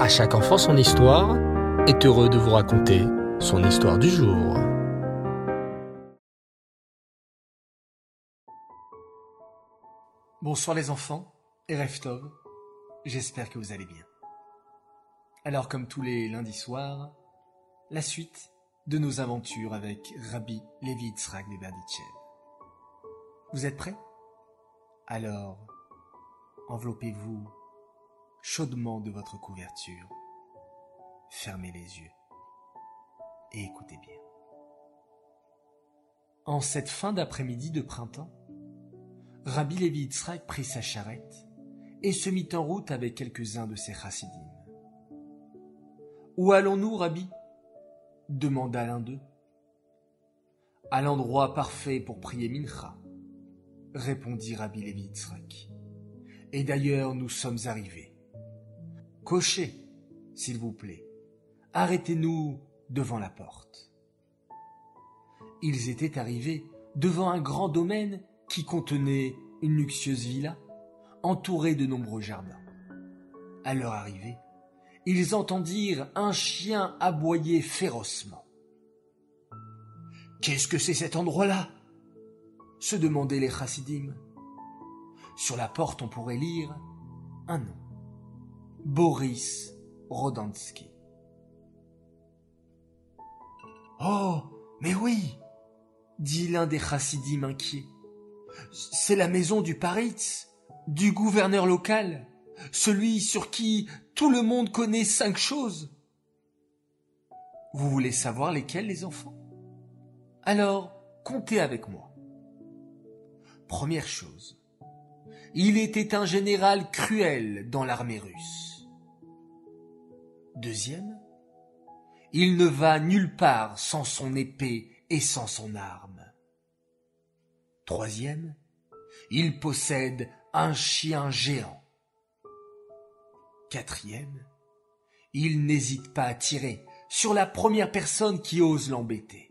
À chaque enfant son histoire est heureux de vous raconter son histoire du jour. Bonsoir les enfants et Reftov, j'espère que vous allez bien. Alors comme tous les lundis soirs, la suite de nos aventures avec Rabbi Levi Berditchev. Vous êtes prêts? Alors, enveloppez-vous chaudement de votre couverture, fermez les yeux et écoutez bien. En cette fin d'après-midi de printemps, Rabbi Levi Yitzhak prit sa charrette et se mit en route avec quelques-uns de ses chassidim. Où allons-nous, Rabbi? demanda l'un d'eux. À l'endroit parfait pour prier Mincha, répondit Rabbi Levi Yitzhak. Et d'ailleurs, nous sommes arrivés. Cochez, s'il vous plaît. Arrêtez-nous devant la porte. Ils étaient arrivés devant un grand domaine qui contenait une luxueuse villa entourée de nombreux jardins. À leur arrivée, ils entendirent un chien aboyer férocement. Qu'est-ce que c'est cet endroit-là? se demandaient les chassidim. Sur la porte, on pourrait lire un nom. Boris Rodansky. Oh, mais oui, dit l'un des chassidim inquiets. C'est la maison du Paritz, du gouverneur local, celui sur qui tout le monde connaît cinq choses. Vous voulez savoir lesquelles, les enfants? Alors, comptez avec moi. Première chose, il était un général cruel dans l'armée russe. Deuxième, il ne va nulle part sans son épée et sans son arme. Troisième, il possède un chien géant. Quatrième, il n'hésite pas à tirer sur la première personne qui ose l'embêter.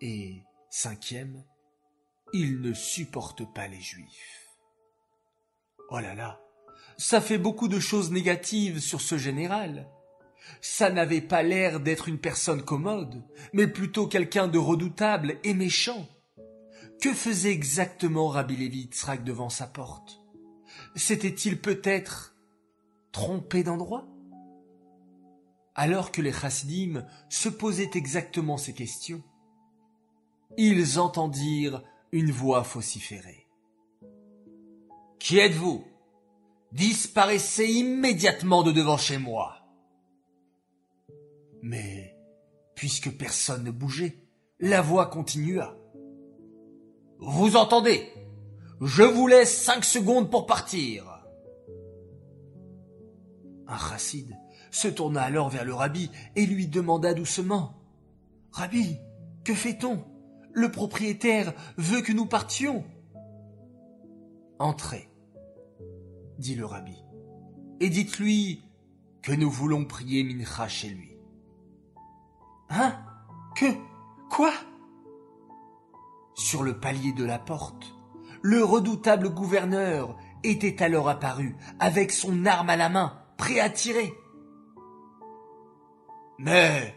Et cinquième, il ne supporte pas les juifs. Oh là là, ça fait beaucoup de choses négatives sur ce général. Ça n'avait pas l'air d'être une personne commode, mais plutôt quelqu'un de redoutable et méchant. Que faisait exactement Rabbi Levi Yitzhak devant sa porte? S'était-il peut-être trompé d'endroit? Alors que les chassidim se posaient exactement ces questions, ils entendirent une voix vociférer. Qui êtes-vous? Disparaissez immédiatement de devant chez moi. Mais, puisque personne ne bougeait, la voix continua. Vous entendez? Je vous laisse cinq secondes pour partir. Un chassid se tourna alors vers le rabbi et lui demanda doucement. Rabbi, que fait-on? Le propriétaire veut que nous partions. Entrez, dit le rabbi, et dites-lui que nous voulons prier Mincha chez lui. Hein? Que? Quoi? Sur le palier de la porte, le redoutable gouverneur était alors apparu, avec son arme à la main, prêt à tirer. Mais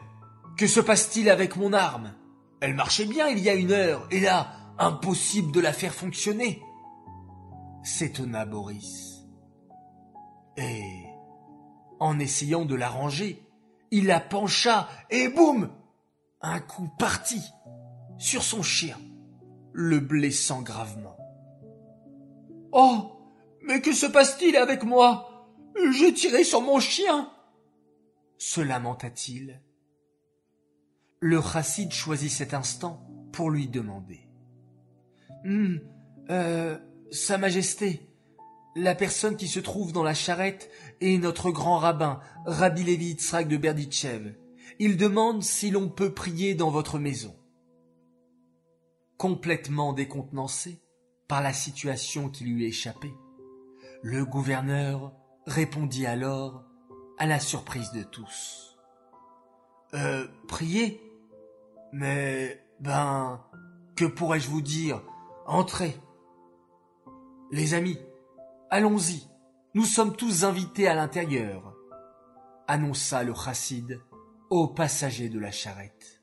que se passe-t-il avec mon arme? Elle marchait bien il y a une heure, et là, impossible de la faire fonctionner. S'étonna Boris. Et, en essayant de la ranger, il la pencha et boum Un coup parti sur son chien, le blessant gravement. Oh Mais que se passe-t-il avec moi? J'ai tiré sur mon chien se lamenta-t-il. Le chassid choisit cet instant pour lui demander. Hum, euh, Sa Majesté, la personne qui se trouve dans la charrette est notre grand rabbin, Rabbi Levi Yitzhak de Berditchev. Il demande si l'on peut prier dans votre maison. Complètement décontenancé par la situation qui lui échappait, le gouverneur répondit alors à la surprise de tous. Euh, prier Mais, ben, que pourrais-je vous dire? Entrez. Les amis, allons-y. Nous sommes tous invités à l'intérieur. annonça le chassid aux passagers de la charrette.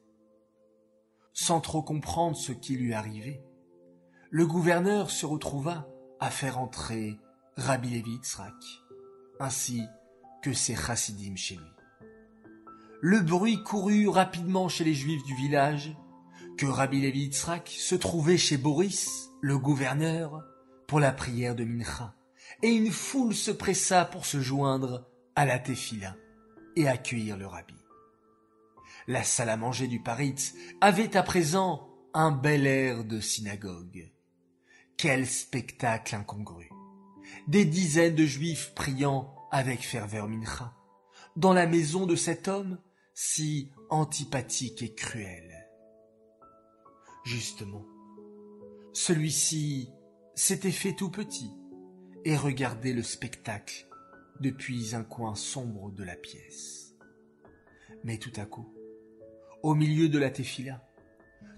Sans trop comprendre ce qui lui arrivait, le gouverneur se retrouva à faire entrer Rabbi Levi ainsi que ses chassidim chez lui. Le bruit courut rapidement chez les juifs du village que Rabbi Levi se trouvait chez Boris, le gouverneur, pour la prière de Mincha, et une foule se pressa pour se joindre à la tefila et accueillir le rabbi. La salle à manger du Paritz avait à présent un bel air de synagogue. Quel spectacle incongru. Des dizaines de juifs priant avec ferveur mincha, dans la maison de cet homme si antipathique et cruel. Justement, celui-ci s'était fait tout petit et regardait le spectacle depuis un coin sombre de la pièce. Mais tout à coup, au milieu de la tefila,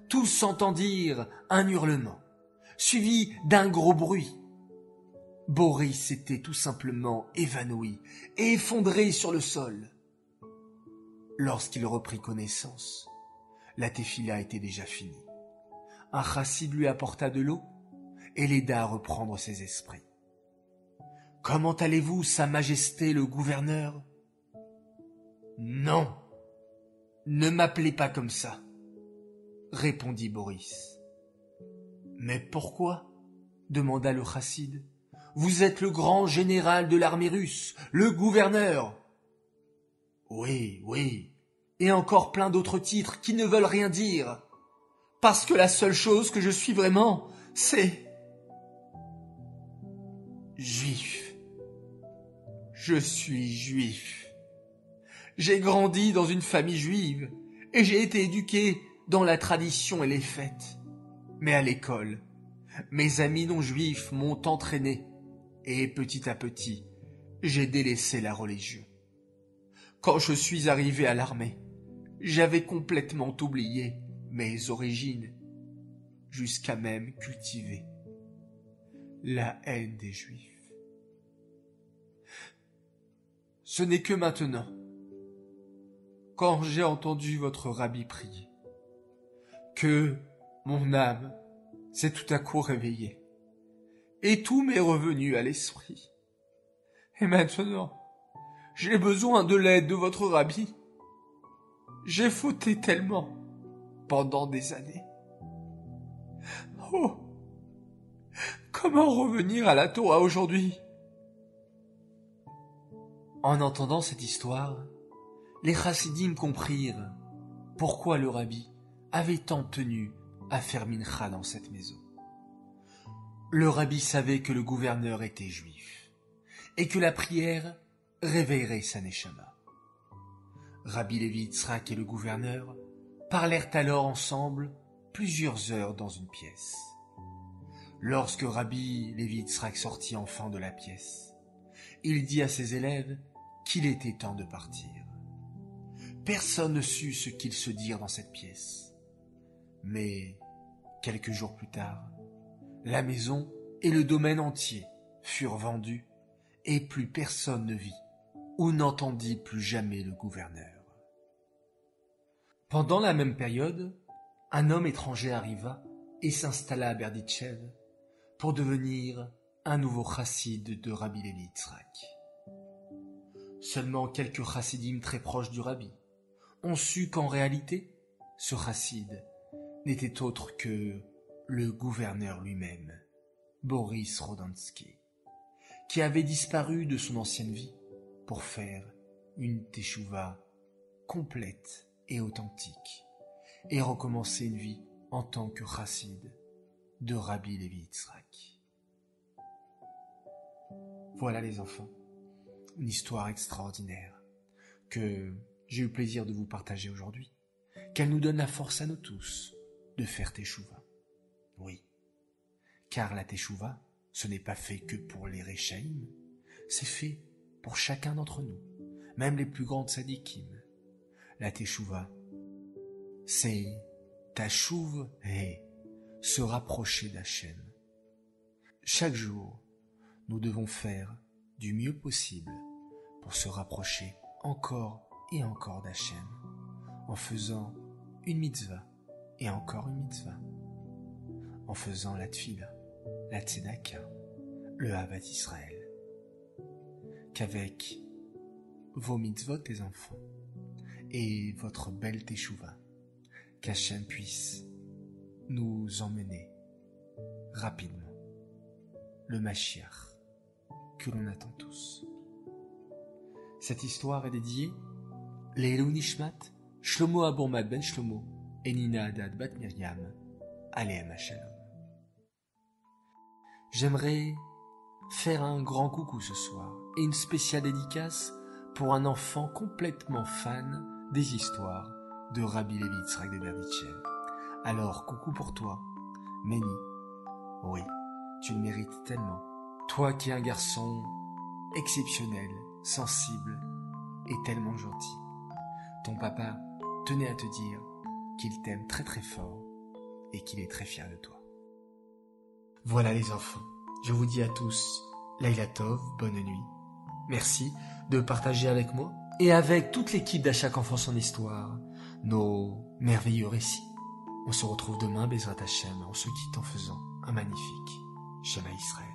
tous entendirent un hurlement, suivi d'un gros bruit. Boris s'était tout simplement évanoui et effondré sur le sol. Lorsqu'il reprit connaissance, la tefila était déjà finie. Un chassid lui apporta de l'eau et l'aida à reprendre ses esprits. Comment allez-vous, Sa Majesté le gouverneur? Non, ne m'appelez pas comme ça, répondit Boris. Mais pourquoi? demanda le chassid. Vous êtes le grand général de l'armée russe, le gouverneur. Oui, oui, et encore plein d'autres titres qui ne veulent rien dire. Parce que la seule chose que je suis vraiment, c'est juif. Je suis juif. J'ai grandi dans une famille juive et j'ai été éduqué dans la tradition et les fêtes. Mais à l'école, mes amis non juifs m'ont entraîné et petit à petit, j'ai délaissé la religion. Quand je suis arrivé à l'armée, j'avais complètement oublié mes origines, jusqu'à même cultiver la haine des juifs. Ce n'est que maintenant quand j'ai entendu votre rabbi prier, que mon âme s'est tout à coup réveillée, et tout m'est revenu à l'esprit. Et maintenant, j'ai besoin de l'aide de votre rabbi. J'ai fauté tellement pendant des années. Oh, comment revenir à la Torah aujourd'hui? En entendant cette histoire, les chassidim comprirent pourquoi le rabbi avait tant tenu à faire mincha dans cette maison. Le rabbi savait que le gouverneur était juif et que la prière réveillerait sa neshama. Rabbi Lévi Tzrak et le gouverneur parlèrent alors ensemble plusieurs heures dans une pièce. Lorsque Rabbi Lévi Tzrak sortit enfin de la pièce, il dit à ses élèves qu'il était temps de partir. Personne ne sut ce qu'ils se dirent dans cette pièce. Mais, quelques jours plus tard, la maison et le domaine entier furent vendus, et plus personne ne vit ou n'entendit plus jamais le gouverneur. Pendant la même période, un homme étranger arriva et s'installa à Berditchev pour devenir un nouveau chassid de Rabbi Levi Seulement quelques chassidim très proches du rabbi ont su qu'en réalité, ce chassid n'était autre que le gouverneur lui-même, Boris Rodansky, qui avait disparu de son ancienne vie pour faire une teshuva complète et authentique et recommencer une vie en tant que chassid de Rabbi Levi Yitzhak. Voilà les enfants, une histoire extraordinaire que j'ai eu plaisir de vous partager aujourd'hui, qu'elle nous donne la force à nous tous de faire Teshuvah. Oui, car la Teshuvah, ce n'est pas fait que pour les Rechaïm, c'est fait pour chacun d'entre nous, même les plus grandes sadikim. La Teshuvah, c'est Tashuv et se rapprocher d'Hachem. Chaque jour, nous devons faire du mieux possible pour se rapprocher encore et encore d'Hachem, en faisant une mitzvah et encore une mitzvah, en faisant la tfila, la tzedaka, le Havat Israël, qu'avec vos mitzvot les enfants et votre belle teshuva, qu'Hachem puisse nous emmener rapidement le Mashiach que l'on attend tous. Cette histoire est dédiée les Nishmat, Shlomo Abourmad Ben Shlomo et Nina Adad Bat Miriam, Aleem Shalom. J'aimerais faire un grand coucou ce soir et une spéciale dédicace pour un enfant complètement fan des histoires de Rabbi Levi Yitzhak de Berditchev. Alors coucou pour toi, Méni. Oui, tu le mérites tellement. Toi qui es un garçon exceptionnel, sensible et tellement gentil. Ton papa tenait à te dire qu'il t'aime très très fort et qu'il est très fier de toi. Voilà les enfants, je vous dis à tous, Laila Tov, bonne nuit. Merci de partager avec moi et avec toute l'équipe d'À chaque enfant son histoire nos merveilleux récits. On se retrouve demain, Bezrat Hashem, en se quitte en faisant un magnifique Shema Israël.